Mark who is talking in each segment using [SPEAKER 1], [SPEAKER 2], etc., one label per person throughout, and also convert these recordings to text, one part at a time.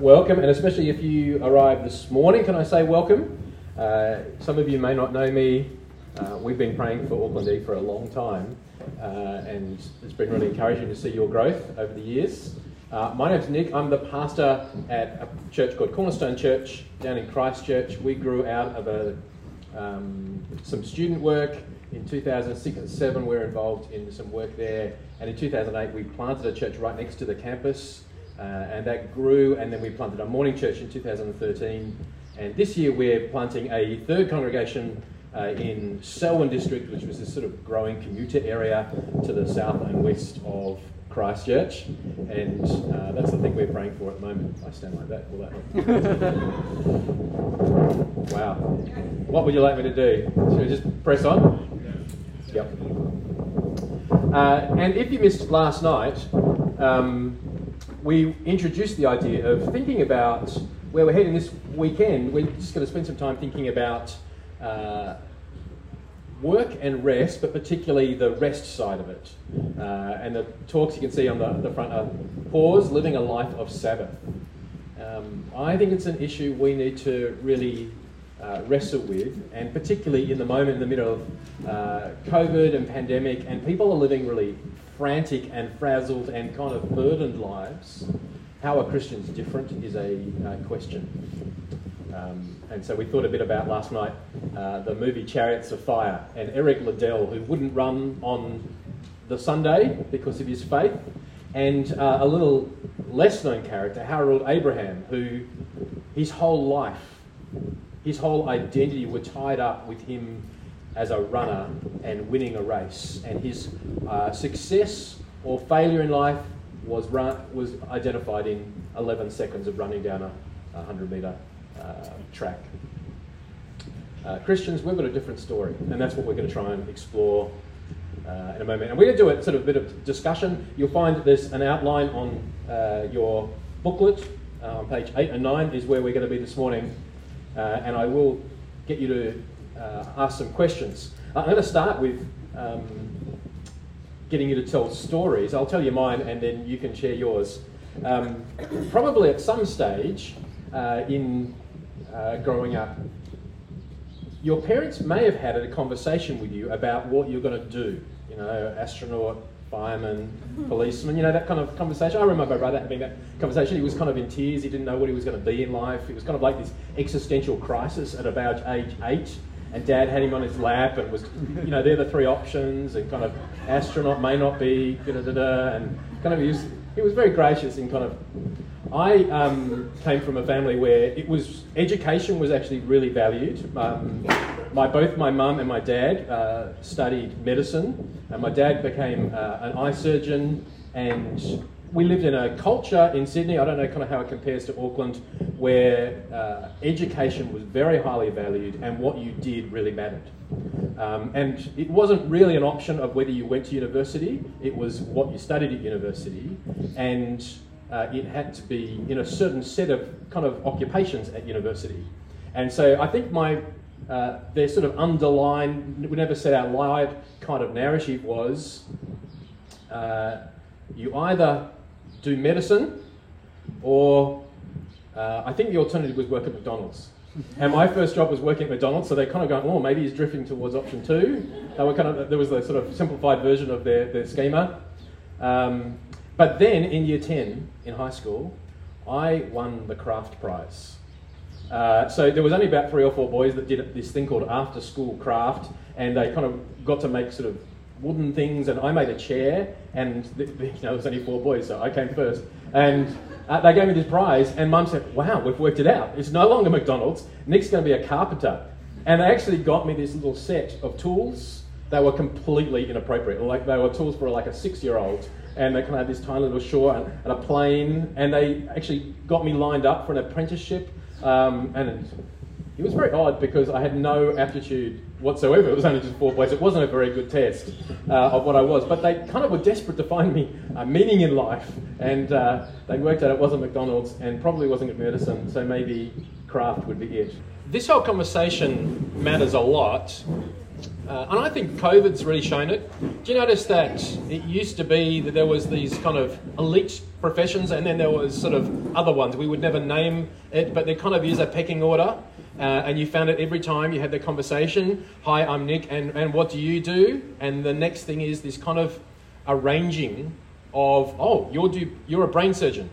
[SPEAKER 1] welcome, and especially if you arrived this morning, can I say welcome? Uh, some of you may not know me. Uh, we've been praying for Auckland E for a long time, uh, and it's been really encouraging to see your growth over the years. Uh, my name's Nick. I'm the pastor at a church called Cornerstone Church down in Christchurch. We grew out of a, um, some student work. In 2006 and 7, we were involved in some work there. And in 2008, we planted a church right next to the campus. Uh, and that grew, and then we planted a morning church in 2013. And this year, we're planting a third congregation uh, in Selwyn district, which was this sort of growing commuter area to the south and west of Christchurch, and uh, that's the thing we're praying for at the moment. I stand like that. Will that help? wow. What would you like me to do? Should we just press on? Yep. Uh, and if you missed last night, um, we introduced the idea of thinking about where we're heading this weekend. We're just going to spend some time thinking about uh, work and rest, but particularly the rest side of it. Uh, and the talks you can see on the, the front are pause, living a life of Sabbath. Um, I think it's an issue we need to really uh, wrestle with, and particularly in the moment in the middle of uh, COVID and pandemic, and people are living really frantic and frazzled and kind of burdened lives. How are Christians different is a uh, question. Um, and so we thought a bit about last night uh, the movie Chariots of Fire and Eric Liddell, who wouldn't run on the Sunday because of his faith, and uh, a little less known character, Harold Abraham, who his whole life, his whole identity were tied up with him as a runner and winning a race. And his uh, success or failure in life was, run, was identified in 11 seconds of running down a 100 metre uh, track. Uh, Christians, we've got a different story, and that's what we're going to try and explore uh, in a moment. And we're going to do a sort of bit of discussion. You'll find there's an outline on uh, your booklet uh, on page 8 and 9 is where we're going to be this morning. Uh, and I will get you to ask some questions. I'm going to start with um, getting you to tell stories. I'll tell you mine, and then you can share yours. Um, probably at some stage in growing up, your parents may have had a conversation with you about what you're going to do. You know, astronaut, fireman, policeman, you know, that kind of conversation. I remember my brother having that conversation. He was kind of in tears. He didn't know what he was going to be in life. It was kind of like this existential crisis at about age eight. And dad had him on his lap and was, you know, they're the three options and kind of astronaut may not be, da da da, and kind of he was, he was very gracious in kind of I um, came from a family where it was education was actually really valued. Um, my both my mum and my dad uh, studied medicine, and my dad became uh, an eye surgeon. And we lived in a culture in Sydney. I don't know kind of how it compares to Auckland, where uh, education was very highly valued, and what you did really mattered. Um, and it wasn't really an option of whether you went to university; it was what you studied at university, and uh, it had to be in a certain set of kind of occupations at university. And so I think my uh, their sort of underlying, we never said out loud kind of narrative was uh, you either do medicine or uh, I think the alternative was work at McDonald's. And my first job was working at McDonald's, so they kind of going, oh, maybe he's drifting towards option two. They were kind of, there was a sort of simplified version of their, their schema. Um, but then in year 10 in high school, I won the craft prize. Uh, so there was only about three or four boys that did this thing called after school craft, and they kind of got to make sort of wooden things, and I made a chair, and the, the, you know there was only four boys, so I came first, and uh, they gave me this prize, and Mum said, "Wow, we've worked it out. It's no longer McDonald's. Nick's going to be a carpenter," and they actually got me this little set of tools. They were completely inappropriate, like they were tools for like a six-year-old, and they kind of had this tiny little shore and, and, a plane, and they actually got me lined up for an apprenticeship. Um, and it was very odd because I had no aptitude whatsoever. It was only just four boys. It wasn't a very good test uh, of what I was, but they kind of were desperate to find me a meaning in life, and uh, they worked out it wasn't McDonald's and probably wasn't at medicine, so maybe craft would be it. This whole conversation matters a lot Uh, and I think COVID's really shown it. Do you notice that it used to be that there was these kind of elite professions and then there was sort of other ones. We would never name it, but there kind of is a pecking order. Uh, and you found it every time you had the conversation. Hi, I'm Nick, and, and what do you do? And the next thing is this kind of arranging of, oh, you're, do, you're a brain surgeon.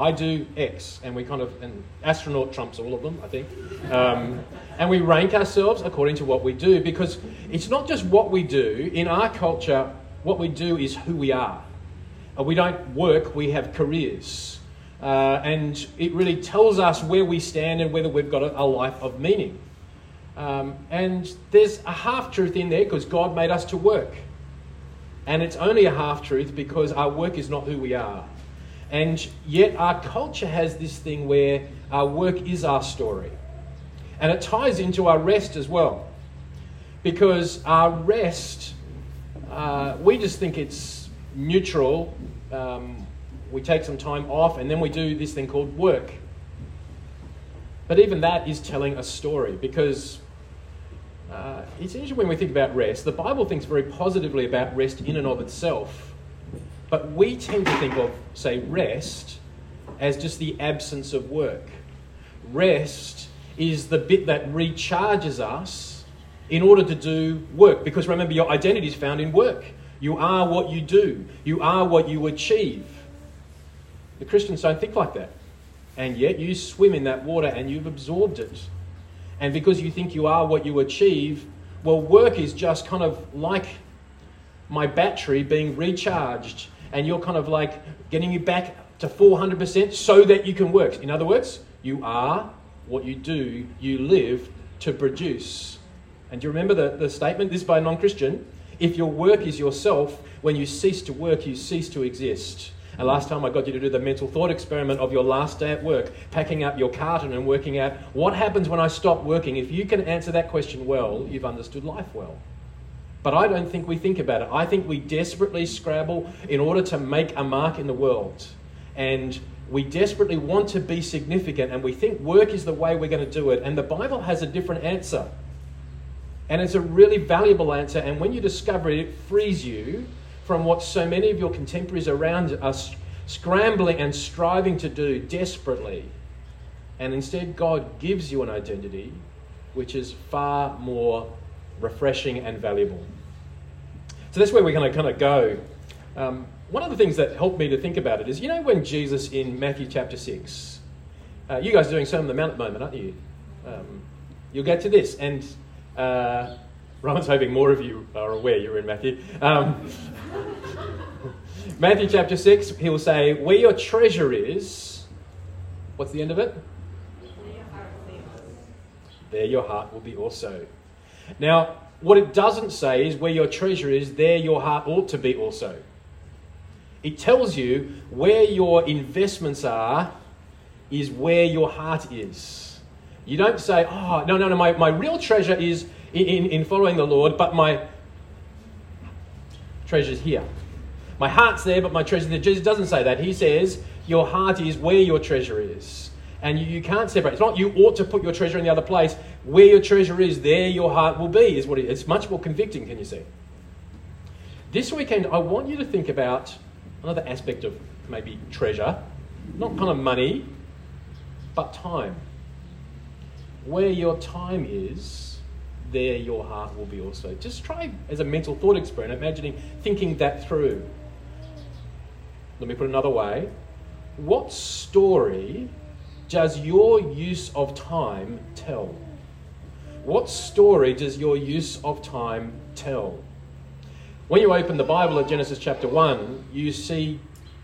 [SPEAKER 1] I do X, and we kind of, and astronaut trumps all of them, I think. Um, and we rank ourselves according to what we do because it's not just what we do. In our culture, what we do is who we are. Uh, we don't work, we have careers. Uh, and it really tells us where we stand and whether we've got a, a life of meaning. Um, and there's a half truth in there because God made us to work. And it's only a half truth because our work is not who we are. And yet, our culture has this thing where our work is our story. And it ties into our rest as well. Because our rest, uh, we just think it's neutral. Um, we take some time off and then we do this thing called work. But even that is telling a story because uh, it's interesting when we think about rest. The Bible thinks very positively about rest in and of itself. But we tend to think of, say, rest as just the absence of work. Rest is the bit that recharges us in order to do work. Because remember, your identity is found in work. You are what you do, you are what you achieve. The Christians don't think like that. And yet you swim in that water and you've absorbed it. And because you think you are what you achieve, well, work is just kind of like my battery being recharged and you're kind of like getting you back to 400% so that you can work. In other words, you are what you do, you live to produce. And do you remember the, the statement? This by a non Christian. If your work is yourself, when you cease to work, you cease to exist. And last time I got you to do the mental thought experiment of your last day at work, packing up your carton and working out what happens when I stop working. If you can answer that question well, you've understood life well. But I don't think we think about it. I think we desperately scrabble in order to make a mark in the world. And we desperately want to be significant, and we think work is the way we're going to do it. And the Bible has a different answer. And it's a really valuable answer. And when you discover it, it frees you from what so many of your contemporaries around us scrambling and striving to do desperately. And instead, God gives you an identity which is far more refreshing and valuable. So that's where we're going to kind of go. Um, one of the things that helped me to think about it is you know, when Jesus in Matthew chapter 6, uh, you guys are doing Sermon on the Mount at the moment, aren't you? Um, you'll get to this, and uh, Roman's hoping more of you are aware you're in Matthew. Um, Matthew chapter 6, he'll say, Where your treasure is, what's the end of it? There your heart will be also. Now, what it doesn't say is where your treasure is, there your heart ought to be also. It tells you where your investments are, is where your heart is. You don't say, oh, no, no, no, my, my real treasure is in, in, in following the Lord, but my treasure's here. My heart's there, but my treasure's there. Jesus doesn't say that. He says, your heart is where your treasure is and you, you can't separate. It's not you ought to put your treasure in the other place. Where your treasure is, there your heart will be, is what it, it's much more convicting, can you see? This weekend, I want you to think about another aspect of maybe treasure, not kind of money, but time. Where your time is, there your heart will be also. Just try as a mental thought experiment, imagining thinking that through. Let me put another way. What story does your use of time tell? What story does your use of time tell? When you open the Bible at Genesis chapter 1, you see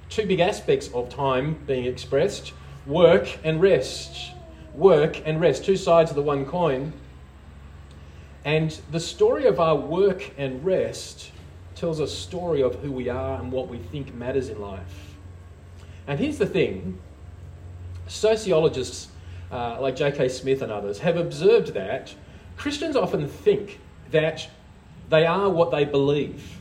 [SPEAKER 1] two big aspects of time being expressed work and rest. Work and rest, two sides of the one coin. And the story of our work and rest tells a story of who we are and what we think matters in life. And here's the thing sociologists uh, like J.K. Smith and others have observed that Christians often think that they are what they believe.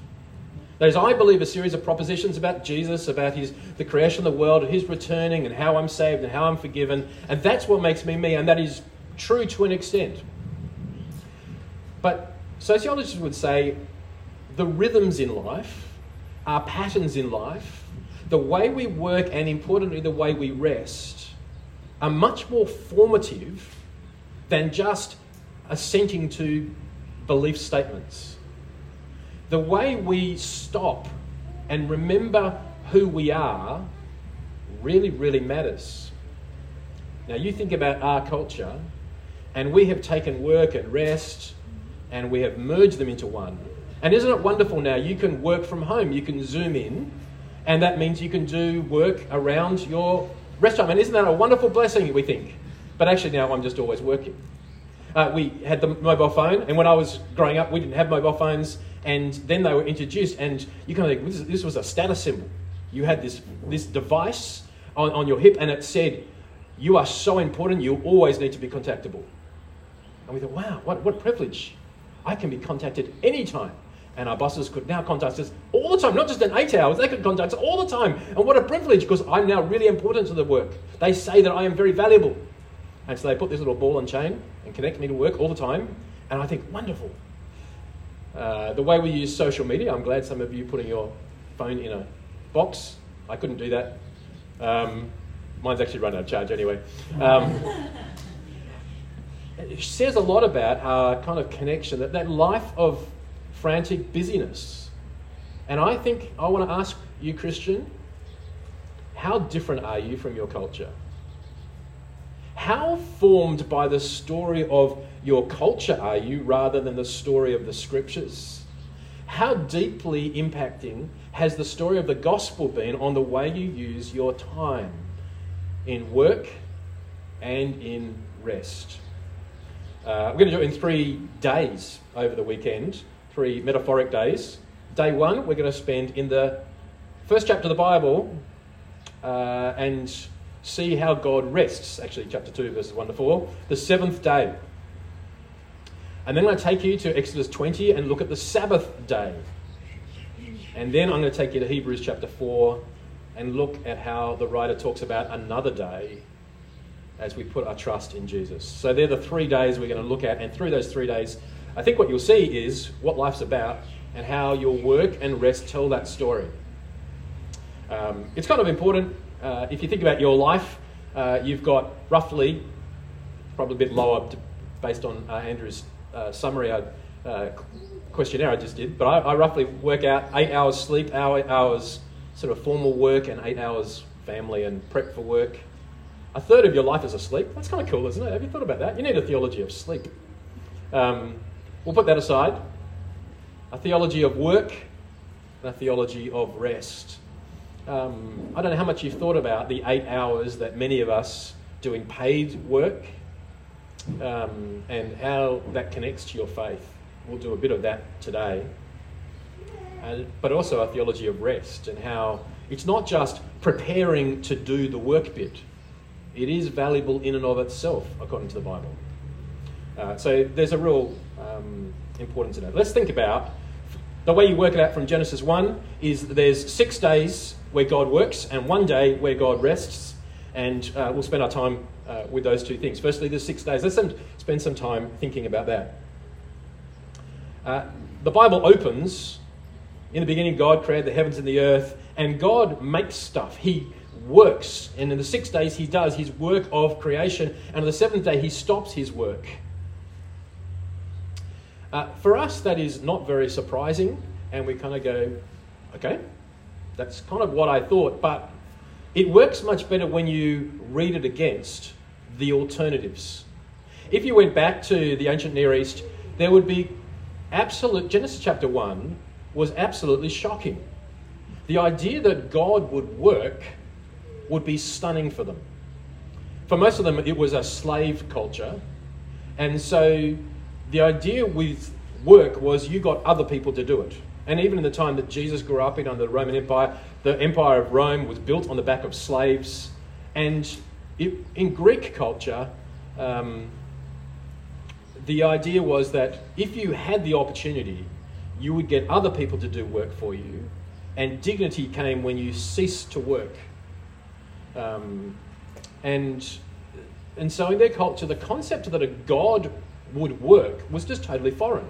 [SPEAKER 1] That is, I believe a series of propositions about Jesus, about his, the creation of the world, his returning, and how I'm saved and how I'm forgiven, and that's what makes me me, and that is true to an extent. But sociologists would say the rhythms in life, our patterns in life, the way we work, and importantly, the way we rest, are much more formative than just assenting to belief statements. The way we stop and remember who we are really, really matters. Now, you think about our culture, and we have taken work and rest and we have merged them into one. And isn't it wonderful now? You can work from home, you can zoom in, and that means you can do work around your restaurant. And isn't that a wonderful blessing, we think? But actually, now I'm just always working. Uh, we had the mobile phone, and when I was growing up, we didn't have mobile phones, and then they were introduced, and you kind of think this, this was a status symbol. You had this, this device on, on your hip, and it said, You are so important, you always need to be contactable. And we thought, wow, what, what privilege. I can be contacted anytime. And our bosses could now contact us all the time, not just in eight hours, they could contact us all the time. And what a privilege, because I'm now really important to the work. They say that I am very valuable. And so they put this little ball and chain and connect me to work all the time. And I think, wonderful. Uh, the way we use social media, I'm glad some of you putting your phone in a box. I couldn't do that. Um, mine's actually run out of charge anyway. Um, it says a lot about our kind of connection, that, that life of frantic busyness. And I think I want to ask you, Christian, how different are you from your culture? How formed by the story of your culture are you rather than the story of the scriptures? How deeply impacting has the story of the gospel been on the way you use your time in work and in rest? Uh, we're going to do it in three days over the weekend, three metaphoric days. Day one, we're going to spend in the first chapter of the Bible uh, and see how God rests. Actually, chapter 2, verses 1 to 4. The seventh day. And then I'm going to take you to Exodus 20 and look at the Sabbath day. And then I'm going to take you to Hebrews chapter 4 and look at how the writer talks about another day as we put our trust in Jesus. So they're the three days we're going to look at, and through those three days, I think what you'll see is what life's about and how your work and rest tell that story. Um, it's kind of important uh, if you think about your life. Uh, you've got roughly, probably a bit lower based on uh, Andrew's uh, summary uh, questionnaire I just did, but I, I, roughly work out eight hours sleep, hour, hours sort of formal work, and eight hours family and prep for work. A third of your life is asleep. That's kind of cool, isn't it? Have you thought about that? You need a theology of sleep. Um, we'll put that aside. A theology of work and a theology of rest. Um, I don't know how much you've thought about the eight hours that many of us doing paid work um, and how that connects to your faith. We'll do a bit of that today. Uh, but also a theology of rest and how it's not just preparing to do the work bit it is valuable in and of itself, according to the Bible. Uh, so there's a real um, importance in that. Let's think about the way you work it out from Genesis 1 is there's six days where God works and one day where God rests. And uh, we'll spend our time uh, with those two things. Firstly, there's six days. Let's spend some time thinking about that. Uh, the Bible opens in the beginning, God created the heavens and the earth, and God makes stuff. He works. And in the six days, he does his work of creation. And on the seventh day, he stops his work. Uh, for us, that is not very surprising. And we kind of go, okay, that's kind of what I thought. But it works much better when you read it against the alternatives. If you went back to the ancient Near East, there would be absolute, Genesis chapter 1 was absolutely shocking. The idea that God would work would be stunning for them. For most of them, it was a slave culture. And so the idea with work was you got other people to do it. And even in the time that Jesus grew up in under the Roman Empire, the Empire of Rome was built on the back of slaves. And it, in Greek culture, um, the idea was that if you had the opportunity, you would get other people to do work for you, and dignity came when you ceased to work. Um, and, and so in their culture, the concept that a god would work was just totally foreign.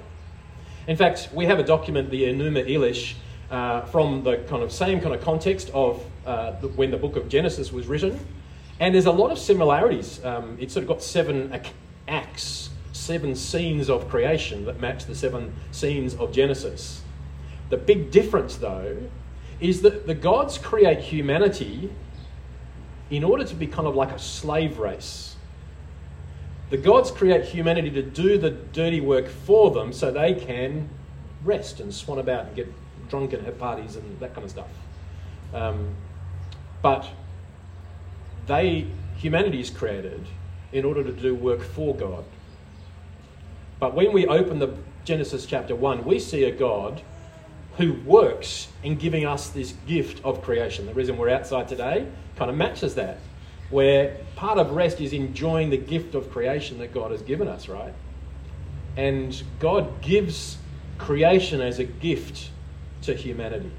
[SPEAKER 1] In fact, we have a document, the Enuma Elish, uh, from the kind of same kind of context of uh, the, when the book of Genesis was written. And there's a lot of similarities. Um, it's sort of got seven acts, seven scenes of creation that match the seven scenes of Genesis. The big difference, though, is that the gods create humanity in order to be kind of like a slave race. The gods create humanity to do the dirty work for them so they can rest and swan about and get drunk and have parties and that kind of stuff. Um, but they, humanity is created in order to do work for God. But when we open the Genesis chapter 1, we see a God who works in giving us this gift of creation. The reason we're outside today kind of matches that, where part of rest is enjoying the gift of creation that God has given us, right? And God gives creation as a gift to humanity.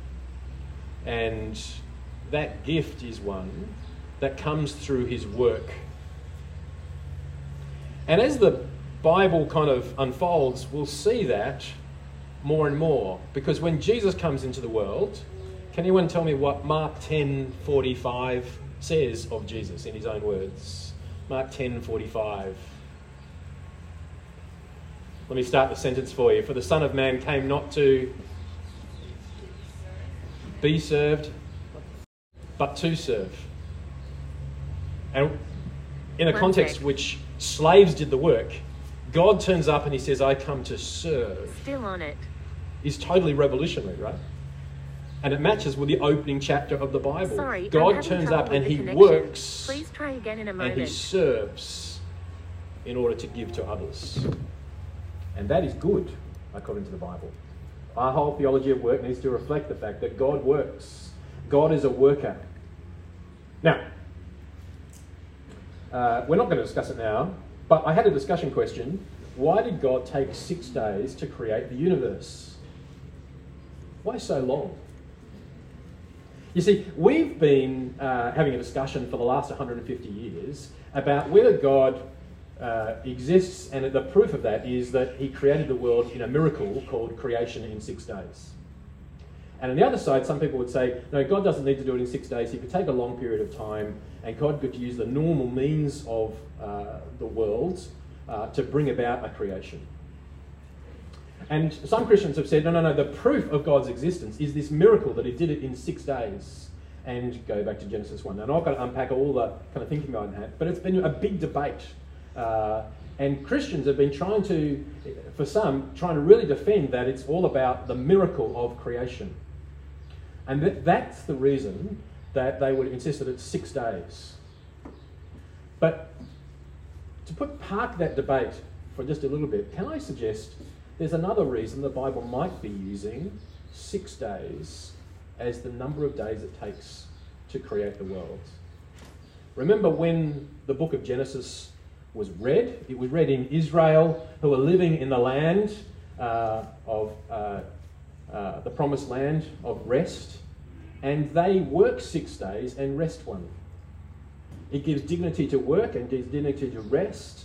[SPEAKER 1] And that gift is one that comes through his work. And as the Bible kind of unfolds, we'll see that more and more. Because when Jesus comes into the world, can anyone tell me what Mark 10 45 says of Jesus in his own words? Mark 10 45. Let me start the sentence for you. For the Son of Man came not to be served, but to serve. And in a One context sec. which slaves did the work, God turns up and he says, I come to serve.
[SPEAKER 2] Still on it.
[SPEAKER 1] Is totally revolutionary, right? And it matches with the opening chapter of the Bible.
[SPEAKER 2] Sorry,
[SPEAKER 1] God turns up and he connection. works.
[SPEAKER 2] Please try again in a moment.
[SPEAKER 1] And he serves in order to give to others. And that is good, according to the Bible. Our whole theology of work needs to reflect the fact that God works. God is a worker. Now, uh, we're not going to discuss it now, but I had a discussion question. Why did God take six days to create the universe? Why so long? You see, we've been uh, having a discussion for the last 150 years about whether God uh, exists, and the proof of that is that he created the world in a miracle called creation in six days. And on the other side, some people would say, no, God doesn't need to do it in six days. He could take a long period of time, and God could use the normal means of uh, the world uh, to bring about a creation. And some Christians have said, no, no, no, the proof of God's existence is this miracle that He did it in six days. And go back to Genesis 1. Now, I'm not going to unpack all the kind of thinking behind that, but it's been a big debate uh, and Christians have been trying to, for some, trying to really defend that it's all about the miracle of creation. And that, that's the reason that they would insist that it's six days. But to put park that debate for just a little bit, can I suggest there's another reason the Bible might be using six days as the number of days it takes to create the world. Remember when the book of Genesis was read. It was read in Israel, who were living in the land uh, of uh, uh, the promised land of rest, and they work six days and rest one. It gives dignity to work and gives dignity to rest.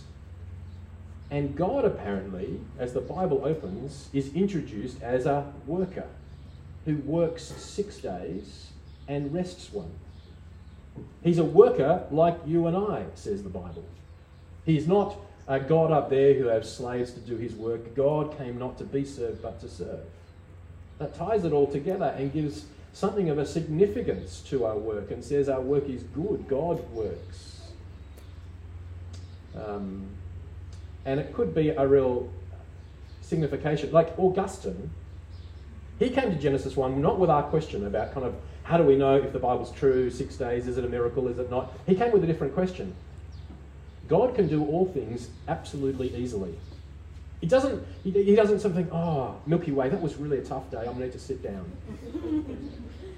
[SPEAKER 1] And God, apparently, as the Bible opens, is introduced as a worker who works six days and rests one. He's a worker like you and I, says the Bible. He's not a God up there who has slaves to do his work. God came not to be served, but to serve. That ties it all together and gives something of a significance to our work and says our work is good. God works. Um, and it could be a real signification. Like Augustine, he came to Genesis 1 not with our question about kind of how do we know if the Bible's true, six days, is it a miracle, is it not? He came with a different question. God can do all things absolutely easily. He doesn't, he, doesn't sort of think, oh, Milky Way, that was really a tough day. I'm going to need to sit down.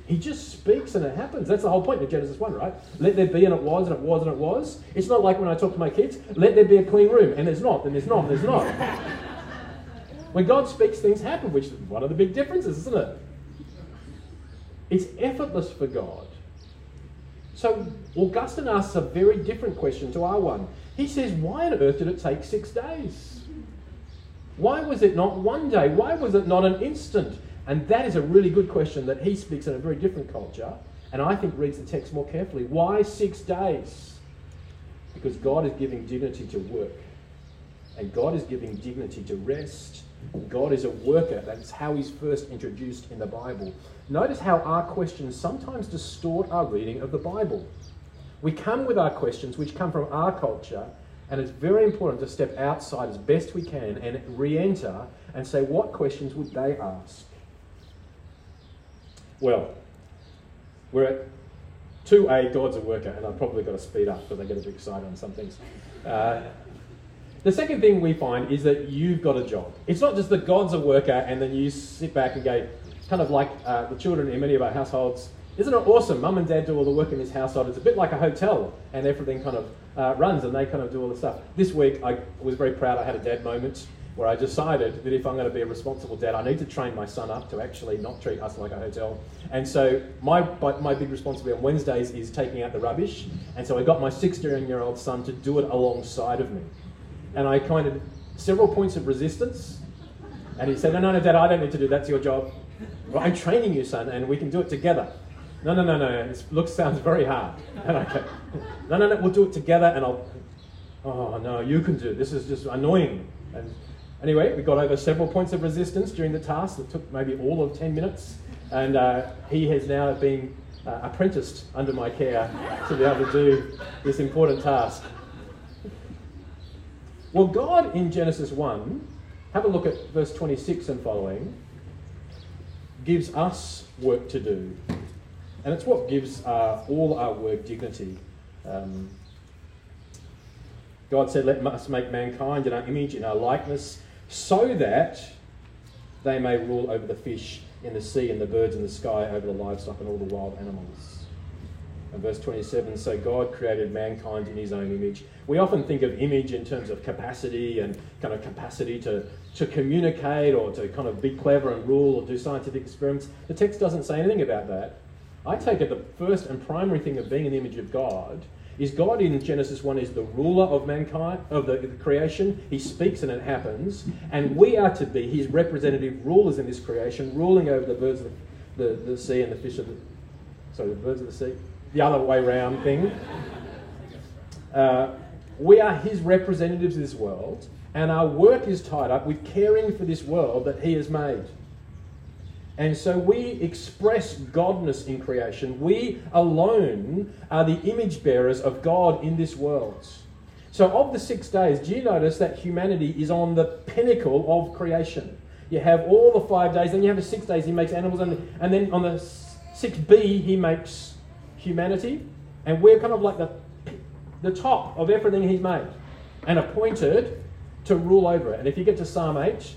[SPEAKER 1] He just speaks and it happens. That's the whole point of Genesis 1, right? Let there be and it was and it was and it was. It's not like when I talk to my kids, let there be a clean room and there's not, and there's not, and there's not. when God speaks, things happen, which is one of the big differences, isn't it? It's effortless for God. So Augustine asks a very different question to our one. He says, Why on earth did it take six days? Why was it not one day? Why was it not an instant? And that is a really good question that he speaks in a very different culture, and I think reads the text more carefully. Why six days? Because God is giving dignity to work, and God is giving dignity to rest. God is a worker. That's how he's first introduced in the Bible. Notice how our questions sometimes distort our reading of the Bible. We come with our questions, which come from our culture, and it's very important to step outside as best we can and re enter and say, what questions would they ask? Well, we're at 2A, God's a worker, and I've probably got to speed up because I get a bit excited on some things. Uh, the second thing we find is that you've got a job. It's not just that God's a worker and then you sit back and go, kind of like uh, the children in many of our households. Isn't it awesome? Mum and dad do all the work in this household. It's a bit like a hotel and everything kind of uh, runs and they kind of do all the stuff. This week I was very proud I had a dad moment where I decided that if I'm going to be a responsible dad, I need to train my son up to actually not treat us like a hotel. And so my, my big responsibility on Wednesdays is taking out the rubbish. And so I got my 16 year old son to do it alongside of me. And I kind of, several points of resistance. And he said, No, no, no, Dad, I don't need to do that. That's your job. Well, I'm training you, son, and we can do it together. No, no, no, no. This looks sounds very hard. And I go, No, no, no. We'll do it together, and I'll. Oh no, you can do it. This is just annoying. And anyway, we got over several points of resistance during the task. that took maybe all of ten minutes, and uh, he has now been uh, apprenticed under my care to be able to do this important task. Well, God in Genesis 1, have a look at verse 26 and following, gives us work to do. And it's what gives uh, all our work dignity. Um, God said, Let us make mankind in our image, in our likeness, so that they may rule over the fish in the sea and the birds in the sky, over the livestock and all the wild animals. And verse 27 so God created mankind in his own image. We often think of image in terms of capacity and kind of capacity to, to communicate or to kind of be clever and rule or do scientific experiments. The text doesn't say anything about that. I take it the first and primary thing of being in the image of God is God in Genesis 1 is the ruler of mankind, of the, the, creation. He speaks and it happens. And we are to be his representative rulers in this creation, ruling over the birds of the, the, the sea and the fish of the, sorry, the birds of the sea, the other way round thing. Uh, we are his representatives in this world, and our work is tied up with caring for this world that he has made. And so we express godness in creation. We alone are the image bearers of God in this world. So, of the six days, do you notice that humanity is on the pinnacle of creation? You have all the five days, then you have the six days, he makes animals, and, and then on the 6b, he makes humanity, and we're kind of like the, the top of everything He's made and appointed to rule over it. And if you get to Psalm 8,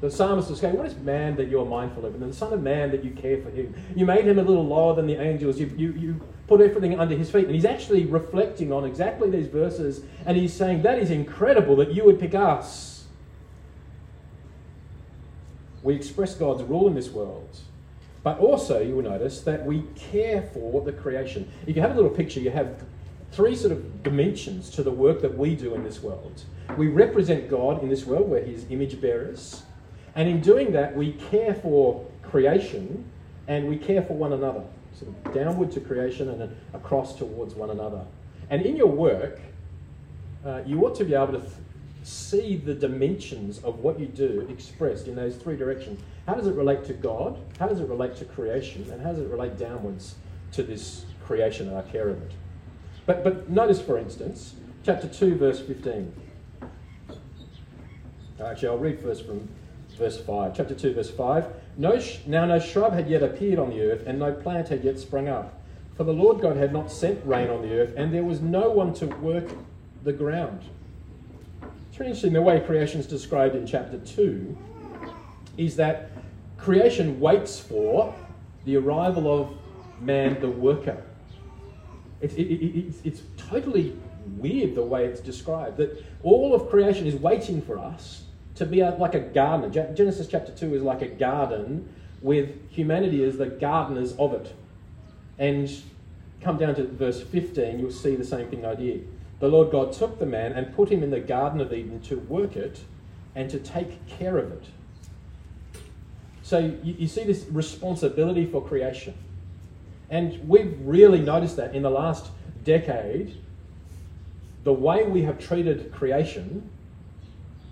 [SPEAKER 1] the psalmist is saying, What is man that you're mindful of? And the Son of Man that you care for him. You made him a little lower than the angels. You, you, you put everything under his feet. And he's actually reflecting on exactly these verses. And he's saying, That is incredible that you would pick us. We express God's rule in this world. But also, you will notice that we care for the creation. If you have a little picture, you have three sort of dimensions to the work that we do in this world. We represent God in this world, we're His image bearers. And in doing that, we care for creation and we care for one another. Sort of downward to creation and across towards one another. And in your work, uh, you ought to be able to see the dimensions of what you do expressed in those three directions. How does it relate to God? How does it relate to creation? And how does it relate downwards to this creation and our care of it? But, but notice, for instance, chapter 2, verse 15. Actually, I'll read first from verse 5. Chapter 2, verse 5. No now no shrub had yet appeared on the earth, and no plant had yet sprung up. For the Lord God had not sent rain on the earth, and there was no one to work the ground. It's really interesting the way creation is described in chapter 2 is that creation waits for the arrival of man, the worker. It's, it, it, it's, it's totally weird the way it's described. That all of creation is waiting for us to be a, like a gardener. Genesis chapter 2 is like a garden with humanity as the gardeners of it. And come down to verse 15, you'll see the same thing idea. The Lord God took the man and put him in the Garden of Eden to work it and to take care of it. So you, you see this responsibility for creation. And we've really noticed that in the last decade, the way we have treated creation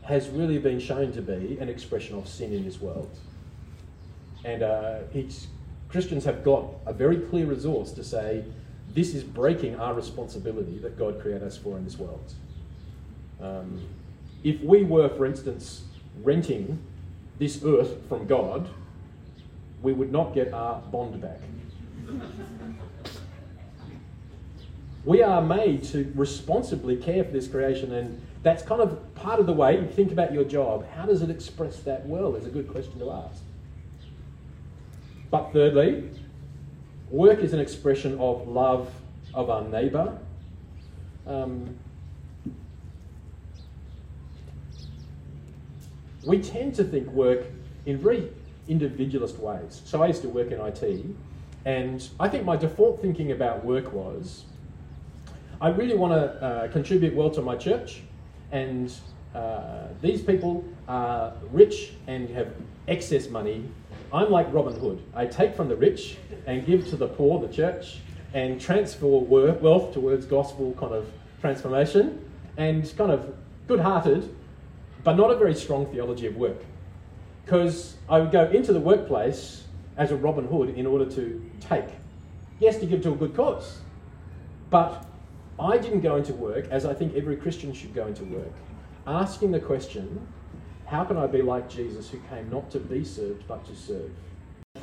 [SPEAKER 1] has really been shown to be an expression of sin in this world. And uh, Christians have got a very clear resource to say this is breaking our responsibility that God created us for in this world. Um, if we were, for instance, renting this earth from God, we would not get our bond back. we are made to responsibly care for this creation, and that's kind of part of the way you think about your job. How does it express that well? Is a good question to ask. But thirdly, work is an expression of love of our neighbour. Um, we tend to think work in very individualist ways. So I used to work in IT, and I think my default thinking about work was I really want to uh, contribute well to my church, and uh, these people are rich and have excess money. I'm like Robin Hood. I take from the rich and give to the poor, the church, and transfer wealth towards gospel kind of transformation, and kind of good hearted, but not a very strong theology of work. Because I would go into the workplace as a Robin Hood in order to take. Yes, to give to a good cause. But I didn't go into work as I think every Christian should go into work, asking the question, how can I be like Jesus who came not to be served but to serve?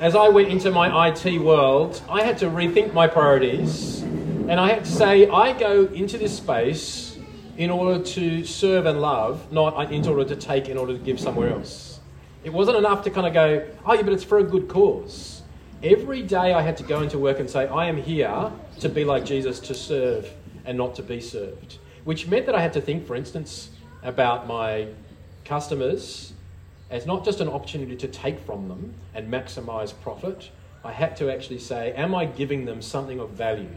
[SPEAKER 1] As I went into my IT world, I had to rethink my priorities and I had to say, I go into this space in order to serve and love, not in order to take in order to give somewhere else. It wasn't enough to kind of go, oh, yeah, but it's for a good cause. Every day I had to go into work and say, I am here to be like Jesus, to serve and not to be served. Which meant that I had to think, for instance, about my customers as not just an opportunity to take from them and maximize profit. I had to actually say, Am I giving them something of value?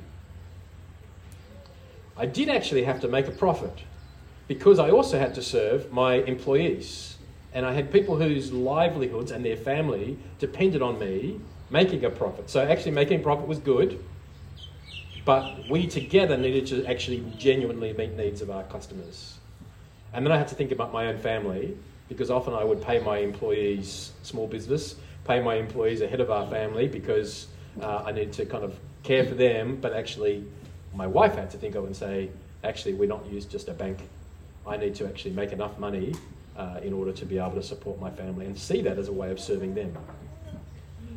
[SPEAKER 1] I did actually have to make a profit because I also had to serve my employees. And I had people whose livelihoods and their family depended on me making a profit. So actually, making profit was good but we together needed to actually genuinely meet needs of our customers. And then I had to think about my own family because often I would pay my employees small business, pay my employees ahead of our family because uh, I needed to kind of care for them, but actually my wife had to think of and say, actually, we're not used just a bank. I need to actually make enough money uh, in order to be able to support my family and see that as a way of serving them.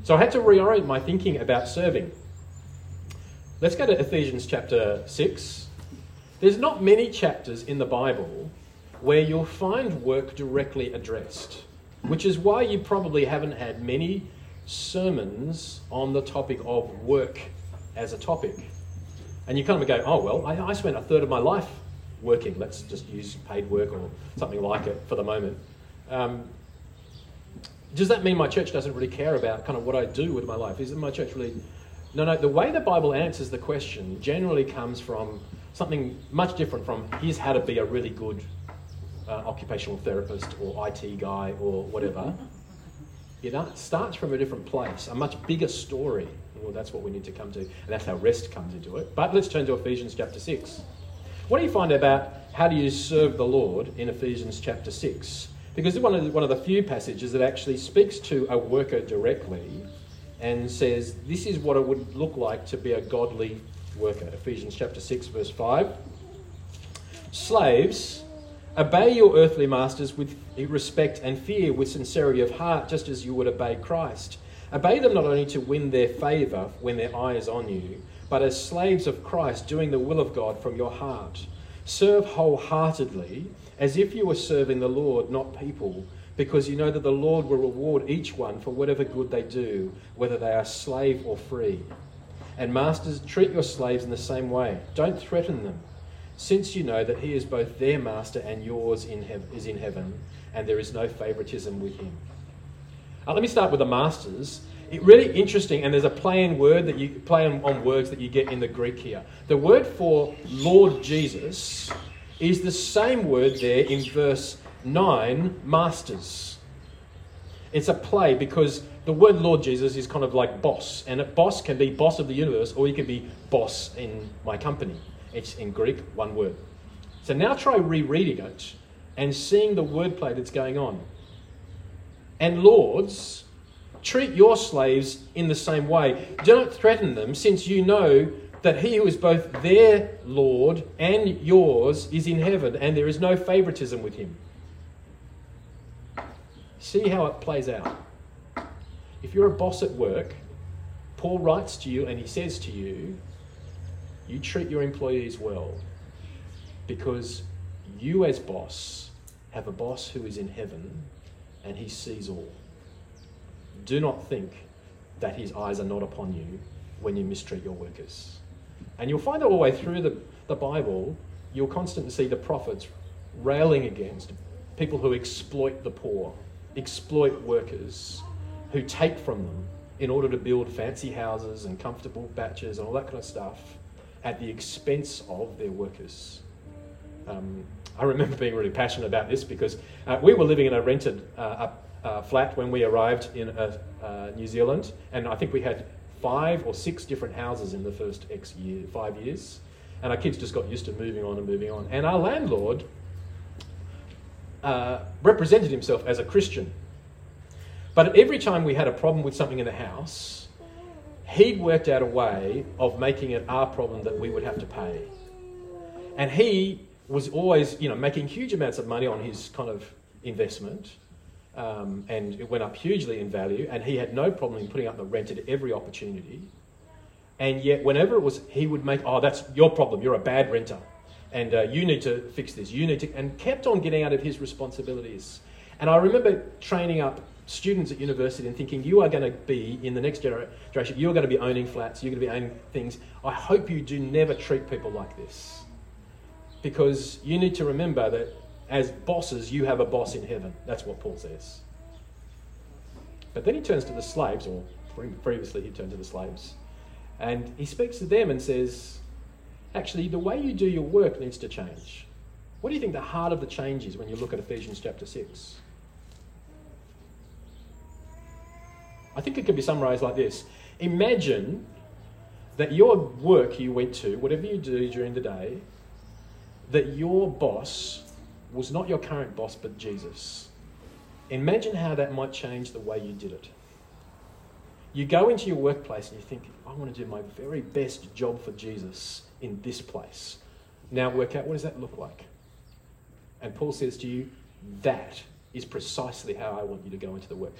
[SPEAKER 1] So I had to reorient my thinking about serving. Let's go to Ephesians chapter 6. There's not many chapters in the Bible where you'll find work directly addressed, which is why you probably haven't had many sermons on the topic of work as a topic. And you kind of go, oh, well, I, I spent a third of my life working. Let's just use paid work or something like it for the moment. Um, does that mean my church doesn't really care about kind of what I do with my life? Isn't my church really no, no, the way the Bible answers the question generally comes from something much different from here's how to be a really good uh, occupational therapist or IT guy or whatever. It starts from a different place, a much bigger story. Well, that's what we need to come to, and that's how rest comes into it. But let's turn to Ephesians chapter 6. What do you find about how do you serve the Lord in Ephesians chapter 6? Because it's one of the, one of the few passages that actually speaks to a worker directly and says this is what it would look like to be a godly worker. Ephesians chapter 6, verse 5. Slaves, obey your earthly masters with respect and fear, with sincerity of heart, just as you would obey Christ. Obey them not only to win their favour when their eye is on you, but as slaves of Christ, doing the will of God from your heart. Serve wholeheartedly, as if you were serving the Lord, not people because you know that the Lord will reward each one for whatever good they do, whether they are slave or free. And masters, treat your slaves in the same way. Don't threaten them, since you know that he is both their master and yours in hev- is in heaven, and there is no favoritism with him. Uh, let me start with the masters. It really interesting, and there's a play in word that you play on, on words that you get in the Greek here. The word for Lord Jesus is the same word there in verse nine masters. It's a play because the word Lord Jesus is kind of like boss, and a boss can be boss of the universe or you can be boss in my company. It's in Greek, one word. So now try rereading it and seeing the wordplay that's going on. And lords, treat your slaves in the same way. Do not threaten them, since you know that he who is both their Lord and yours is in heaven, and there is no favoritism with him. See how it plays out. If you're a boss at work, Paul writes to you and he says to you, you treat your employees well because you, as boss, have a boss who is in heaven and he sees all. Do not think that his eyes are not upon you when you mistreat your workers. And you'll find all the way through the, the Bible, you'll constantly see the prophets railing against people who exploit the poor, exploit workers, who take from them in order to build fancy houses and comfortable baches and all that kind of stuff at the expense of their workers. Um, I remember being really passionate about this because uh, we were living in a rented uh, uh, flat when we arrived in uh, uh, New Zealand, and I think we had five or six different houses in the first X year, five years, and our kids just got used to moving on and moving on. And our landlord uh, represented himself as a Christian, but every time we had a problem with something in the house, he'd worked out a way of making it our problem that we would have to pay. And he was always, you know, making huge amounts of money on his kind of investment. Um, and it went up hugely in value, and he had no problem in putting up the rent at every opportunity. And yet, whenever it was, he would make, oh, that's your problem. You're a bad renter, and uh, you need to fix this. You need to, and kept on getting out of his responsibilities. And I remember training up students at university and thinking you are going to be in the next generation, you're going to be owning flats, you're going to be owning things. I hope you do never treat people like this because you need to remember that as bosses, you have a boss in heaven. That's what Paul says. But then he turns to the slaves, or previously he turned to the slaves, and he speaks to them and says, Actually, the way you do your work needs to change. What do you think the heart of the change is when you look at Ephesians chapter 6? I think it could be summarized like this Imagine that your work you went to, whatever you do during the day, that your boss was not your current boss, but Jesus. Imagine how that might change the way you did it. You go into your workplace and you think, I want to do my very best job for Jesus in this place. Now work out what does that look like? And Paul says to you, that is precisely how I want you to go into the work.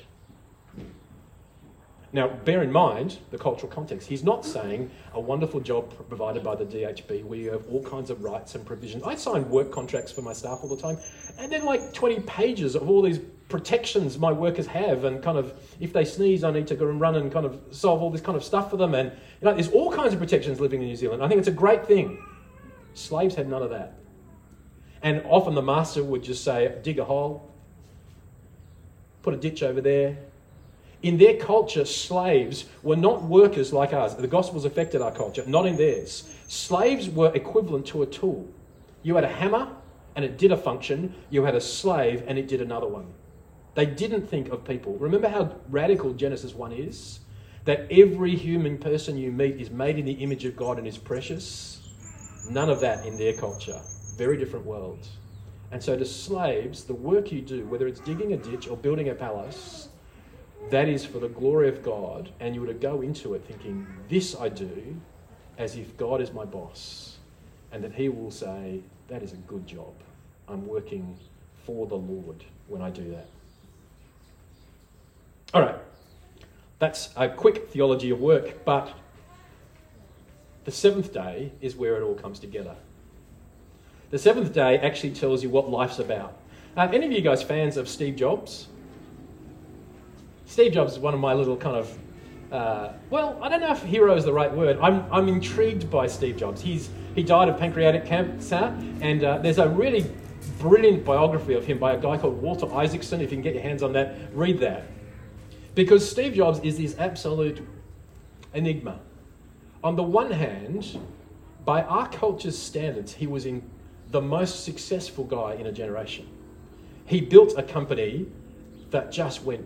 [SPEAKER 1] Now, bear in mind the cultural context. He's not saying a wonderful job provided by the DHB where you have all kinds of rights and provisions. I sign work contracts for my staff all the time, and then like 20 pages of all these protections my workers have, and kind of if they sneeze, I need to go and run and kind of solve all this kind of stuff for them. And you know, there's all kinds of protections living in New Zealand. I think it's a great thing. Slaves had none of that. And often the master would just say, dig a hole, put a ditch over there, in their culture, slaves were not workers like us. The Gospels affected our culture, not in theirs. Slaves were equivalent to a tool. You had a hammer and it did a function, you had a slave and it did another one. They didn't think of people. Remember how radical Genesis 1 is? That every human person you meet is made in the image of God and is precious? None of that in their culture. Very different worlds. And so, to slaves, the work you do, whether it's digging a ditch or building a palace, that is for the glory of God, and you were to go into it thinking, This I do as if God is my boss, and that He will say, That is a good job. I'm working for the Lord when I do that. All right, that's a quick theology of work, but the seventh day is where it all comes together. The seventh day actually tells you what life's about. Uh, any of you guys fans of Steve Jobs? Steve Jobs is one of my little kind of, uh, well, I don't know if hero is the right word. I'm, I'm intrigued by Steve Jobs. He's, he died of pancreatic cancer, and uh, there's a really brilliant biography of him by a guy called Walter Isaacson. If you can get your hands on that, read that. Because Steve Jobs is this absolute enigma. On the one hand, by our culture's standards, he was in the most successful guy in a generation. He built a company that just went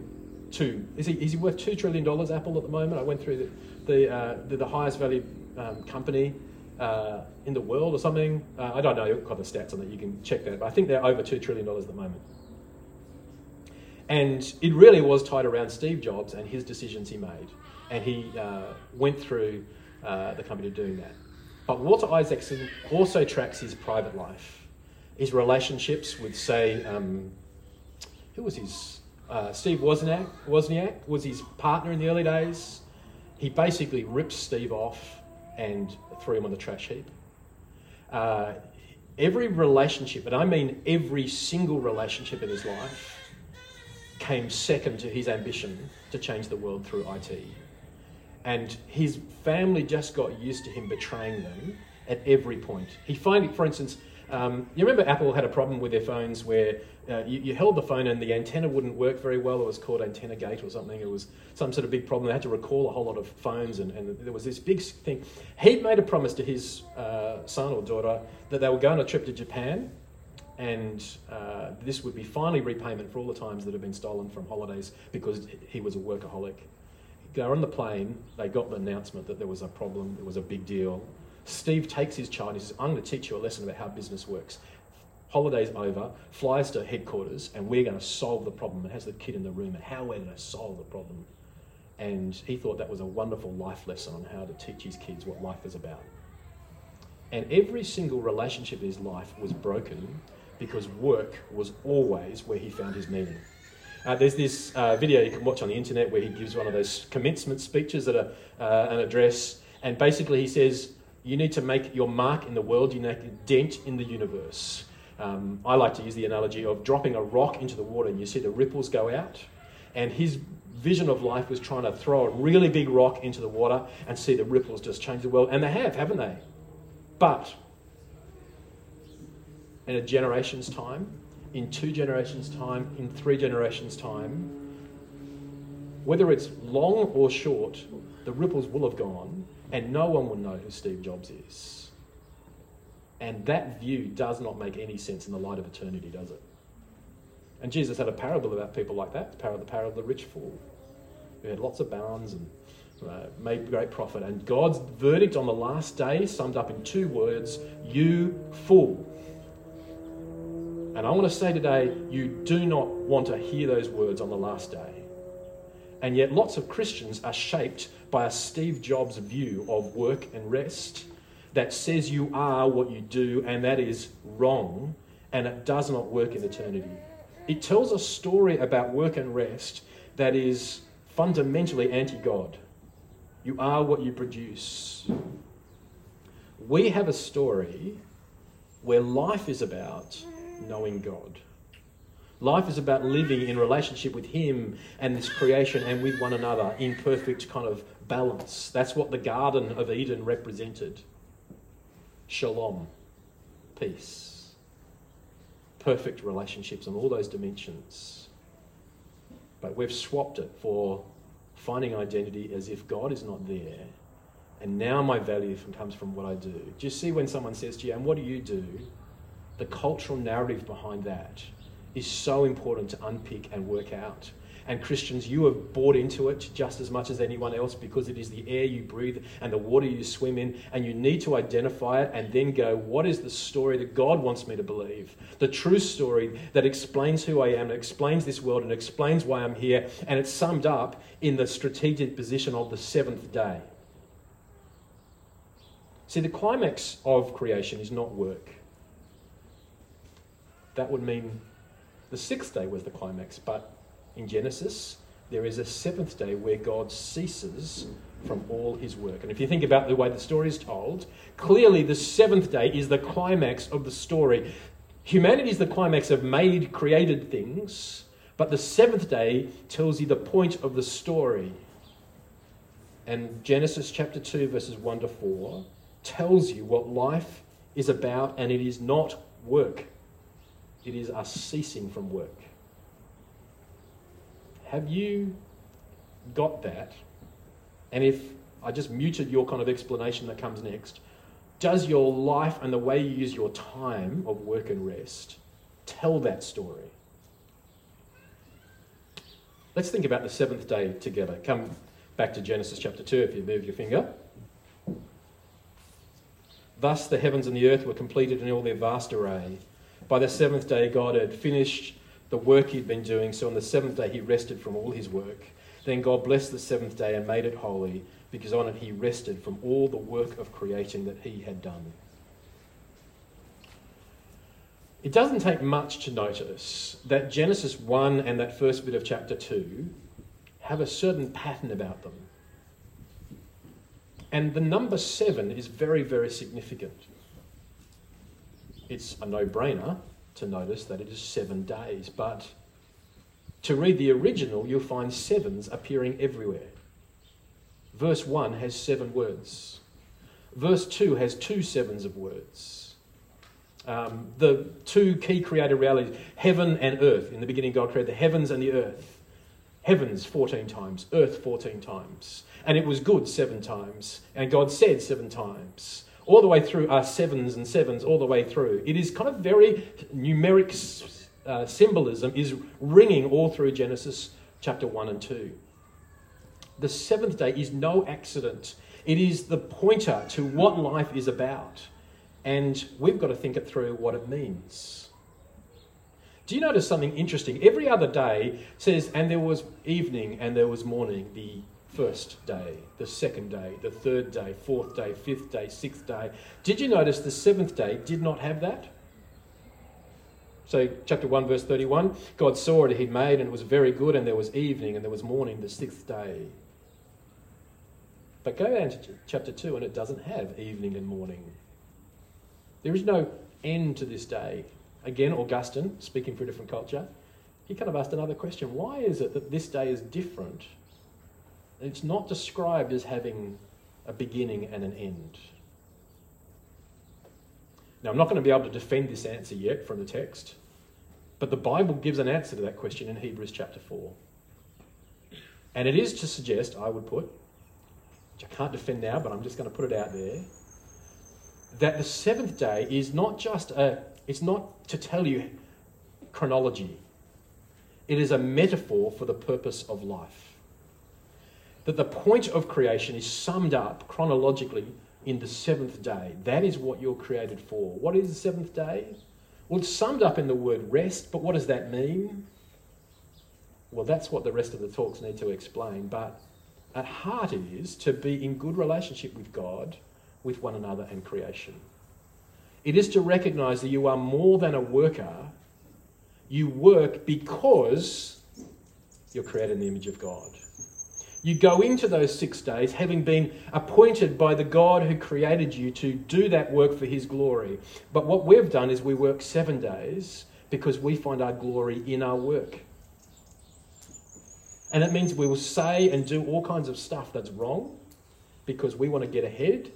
[SPEAKER 1] to, is he, is he worth $2 trillion, Apple, at the moment? I went through the, the, uh, the, the highest value um, company uh, in the world or something. Uh, I don't know, I've got the stats on that, you can check that, but I think they're over $2 trillion at the moment. And it really was tied around Steve Jobs and his decisions he made. And he uh, went through uh, the company doing that. But Walter Isaacson also tracks his private life, his relationships with, say, um, who was his? Uh, Steve Wozniak, Wozniak was his partner in the early days. He basically ripped Steve off and threw him on the trash heap. Uh, every relationship, and I mean every single relationship in his life, came second to his ambition to change the world through IT. And his family just got used to him betraying them at every point. He finally, for instance, um, you remember Apple had a problem with their phones where uh, you, you, held the phone and the antenna wouldn't work very well. It was called antenna gate or something. It was some sort of big problem. They had to recall a whole lot of phones, and, and there was this big thing. He'd made a promise to his uh, son or daughter that they were going on a trip to Japan, and uh, this would be finally repayment for all the times that had been stolen from holidays because he was a workaholic. They're on the plane. They got the announcement that there was a problem. It was a big deal. Steve takes his child. He says, "I'm going to teach you a lesson about how business works." Holidays over, flies to headquarters, and we're going to solve the problem. And has the kid in the room and how we're going to solve the problem. And he thought that was a wonderful life lesson on how to teach his kids what life is about. And every single relationship in his life was broken because work was always where he found his meaning. Uh, there's this uh, video you can watch on the internet where he gives one of those commencement speeches at a, uh, an address, and basically he says, You need to make your mark in the world, you need a dent in the universe. Um, I like to use the analogy of dropping a rock into the water and you see the ripples go out. And his vision of life was trying to throw a really big rock into the water and see the ripples just change the world. And they have, haven't they? But in a generation's time, in two generations' time, in three generations' time, whether it's long or short, the ripples will have gone and no one will know who Steve Jobs is. And that view does not make any sense in the light of eternity, does it? And Jesus had a parable about people like that, the parable, of the rich fool, who had lots of barns and uh, made great profit. And God's verdict on the last day summed up in two words You fool. And I want to say today, you do not want to hear those words on the last day. And yet, lots of Christians are shaped by a Steve Jobs view of work and rest that says you are what you do, and that is wrong, and it does not work in eternity. It tells a story about work and rest that is fundamentally anti God. You are what you produce. We have a story where life is about knowing God. Life is about living in relationship with Him and this creation and with one another in perfect kind of balance. That's what the Garden of Eden represented shalom, peace, perfect relationships on all those dimensions. But we've swapped it for finding identity as if God is not there. And now my value comes from what I do. Do you see when someone says to you, and what do you do? The cultural narrative behind that is so important to unpick and work out. And Christians, you have bought into it just as much as anyone else because it is the air you breathe and the water you swim in. And you need to identify it and then go, what is the story that God wants me to believe? The true story that explains who I am, that explains this world, and explains why I'm here. And it's summed up in the strategic position of the seventh day. See, the climax of creation is not work. That would mean the sixth day was the climax, but in Genesis, there is a seventh day where God ceases from all his work. And if you think about the way the story is told, clearly the seventh day is the climax of the story. Humanity is the climax of made, created things, but the seventh day tells you the point of the story. And Genesis chapter 2, verses 1 to 4, tells you what life is about, and it is not work, it is us ceasing from work. Have you got that? And if I just muted your kind of explanation that comes next, does your life and the way you use your time of work and rest tell that story? Let's think about the seventh day together. Come back to Genesis chapter 2 if you move your finger. Thus the heavens and the earth were completed in all their vast array. By the seventh day, God had finished the work he'd been doing, so on the seventh day, he rested from all his work. Then God blessed the seventh day and made it holy, because on it he rested from all the work of creating that he had done. It doesn't take much to notice that Genesis 1 and that first bit of chapter 2 have a certain pattern about them. And the number seven is very, very significant. It's a no brainer to notice that it is seven days, but to read the original, you'll find sevens appearing everywhere. Verse 1 has seven words, verse 2 has two sevens of words. Um, the two key created realities, heaven and earth. In the beginning, God created the heavens and the earth. Heavens 14 times, earth 14 times. And it was good seven times. And God said seven times. All the way through are sevens and sevens, all the way through. It is kind of very numeric uh, symbolism, is ringing all through Genesis chapter 1 and 2. The seventh day is no accident, it is the pointer to what life is about. And we've got to think it through what it means. Do you notice something interesting? Every other day says, and there was evening and there was morning, the first day, the second day, the third day, fourth day, fifth day, sixth day. Did you notice the seventh day did not have that? So, chapter 1, verse 31 God saw it, He'd made, and it was very good, and there was evening, and there was morning, the sixth day. But go down to chapter 2, and it doesn't have evening and morning. There is no end to this day. Again, Augustine, speaking for a different culture, he kind of asked another question why is it that this day is different it's not described as having a beginning and an end. Now, I'm not going to be able to defend this answer yet from the text, but the Bible gives an answer to that question in Hebrews chapter 4. And it is to suggest, I would put, which I can't defend now, but I'm just going to put it out there, that the seventh day is not just a, it's not to tell you chronology, it is a metaphor for the purpose of life that the point of creation is summed up chronologically in the seventh day. That is what you're created for. What is the seventh day? Well, it's summed up in the word rest, but what does that mean? Well, that's what the rest of the talks need to explain. But at heart, it is to be in good relationship with God, with one another, and creation. It is to recognize that you are more than a worker. You work because you're created in the image of God. You go into those six days having been appointed by the God who created you to do that work for his glory. But what we've done is we work seven days because we find our glory in our work. And it means we will say and do all kinds of stuff that's wrong because we want to get ahead.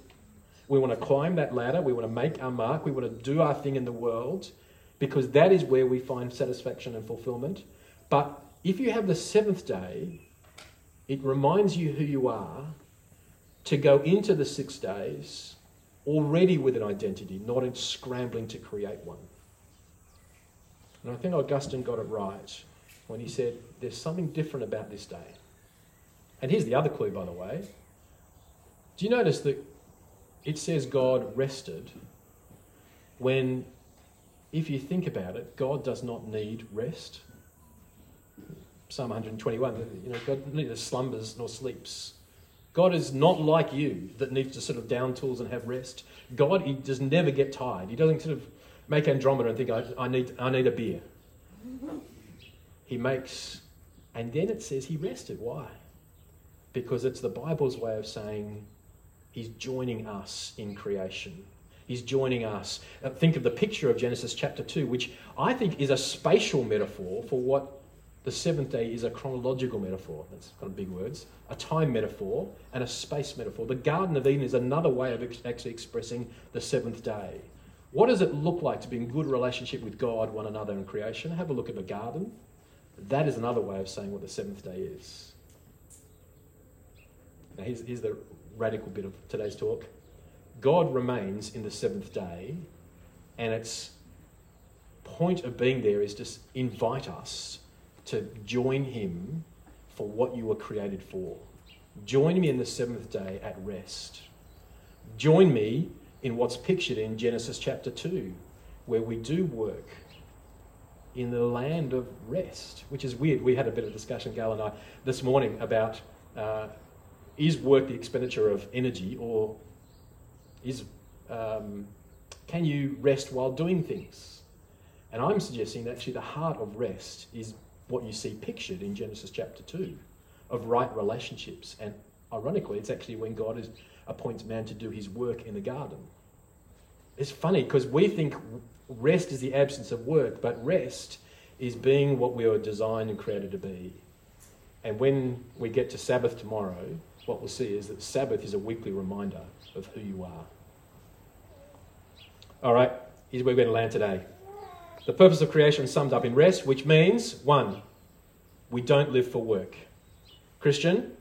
[SPEAKER 1] We want to climb that ladder. We want to make our mark. We want to do our thing in the world because that is where we find satisfaction and fulfillment. But if you have the seventh day it reminds you who you are to go into the six days already with an identity, not in scrambling to create one. And I think Augustine got it right when he said, There's something different about this day. And here's the other clue, by the way. Do you notice that it says God rested when, if you think about it, God does not need rest? Psalm 121, you know, God neither slumbers nor sleeps. God is not like you that needs to sort of down tools and have rest. God, he does never get tired. He doesn't sort of make Andromeda and think, I, I, need, I need a beer. He makes, and then it says he rested. Why? Because it's the Bible's way of saying he's joining us in creation. He's joining us. Uh, think of the picture of Genesis chapter 2, which I think is a spatial metaphor for what the seventh day is a chronological metaphor. That's kind of big words. A time metaphor and a space metaphor. The Garden of Eden is another way of ex- actually expressing the seventh day. What does it look like to be in good relationship with God, one another, and creation? Have a look at the garden. That is another way of saying what the seventh day is. Now, here's, here's the radical bit of today's talk God remains in the seventh day, and its point of being there is to invite us to join him for what you were created for. Join me in the seventh day at rest. Join me in what's pictured in Genesis chapter 2, where we do work in the land of rest, which is weird. We had a bit of discussion, Gal and I, this morning about uh, is work the expenditure of energy or is um, can you rest while doing things? And I'm suggesting that actually the heart of rest is what you see pictured in Genesis chapter 2 of right relationships. And ironically, it's actually when God is, appoints man to do his work in the garden. It's funny because we think rest is the absence of work, but rest is being what we were designed and created to be. And when we get to Sabbath tomorrow, what we'll see is that Sabbath is a weekly reminder of who you are. All right, here's where we're going to land today. The purpose of creation summed up in rest, which means one, we don't live for work. Christian,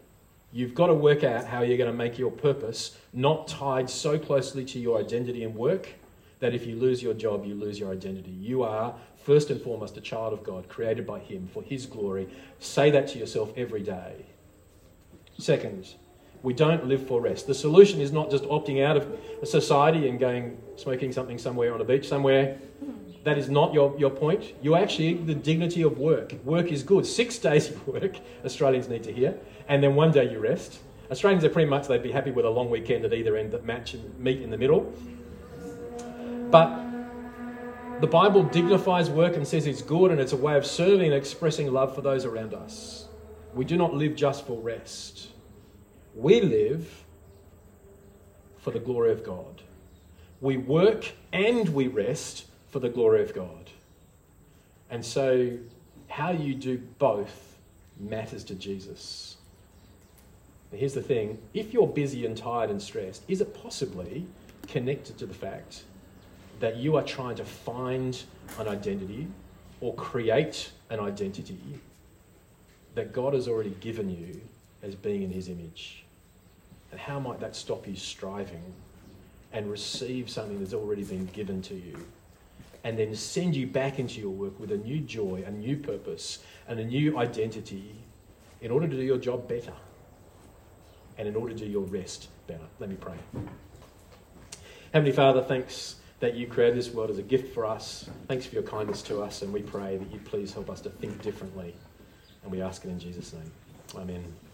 [SPEAKER 1] you've got to work out how you're going to make your purpose not tied so closely to your identity and work that if you lose your job, you lose your identity. You are, first and foremost, a child of God, created by Him for His glory. Say that to yourself every day. Second, we don't live for rest. The solution is not just opting out of a society and going smoking something somewhere on a beach somewhere. That is not your, your point. You actually, the dignity of work. Work is good. Six days of work, Australians need to hear, and then one day you rest. Australians are pretty much, they'd be happy with a long weekend at either end that match and meet in the middle. But the Bible dignifies work and says it's good and it's a way of serving and expressing love for those around us. We do not live just for rest. We live for the glory of God. We work and we rest for the glory of God. And so, how you do both matters to Jesus. But here's the thing if you're busy and tired and stressed, is it possibly connected to the fact that you are trying to find an identity or create an identity that God has already given you as being in His image? And how might that stop you striving and receive something that's already been given to you? And then send you back into your work with a new joy, a new purpose, and a new identity in order to do your job better and in order to do your rest better. Let me pray. Heavenly Father, thanks that you created this world as a gift for us. Thanks for your kindness to us, and we pray that you please help us to think differently. And we ask it in Jesus' name. Amen.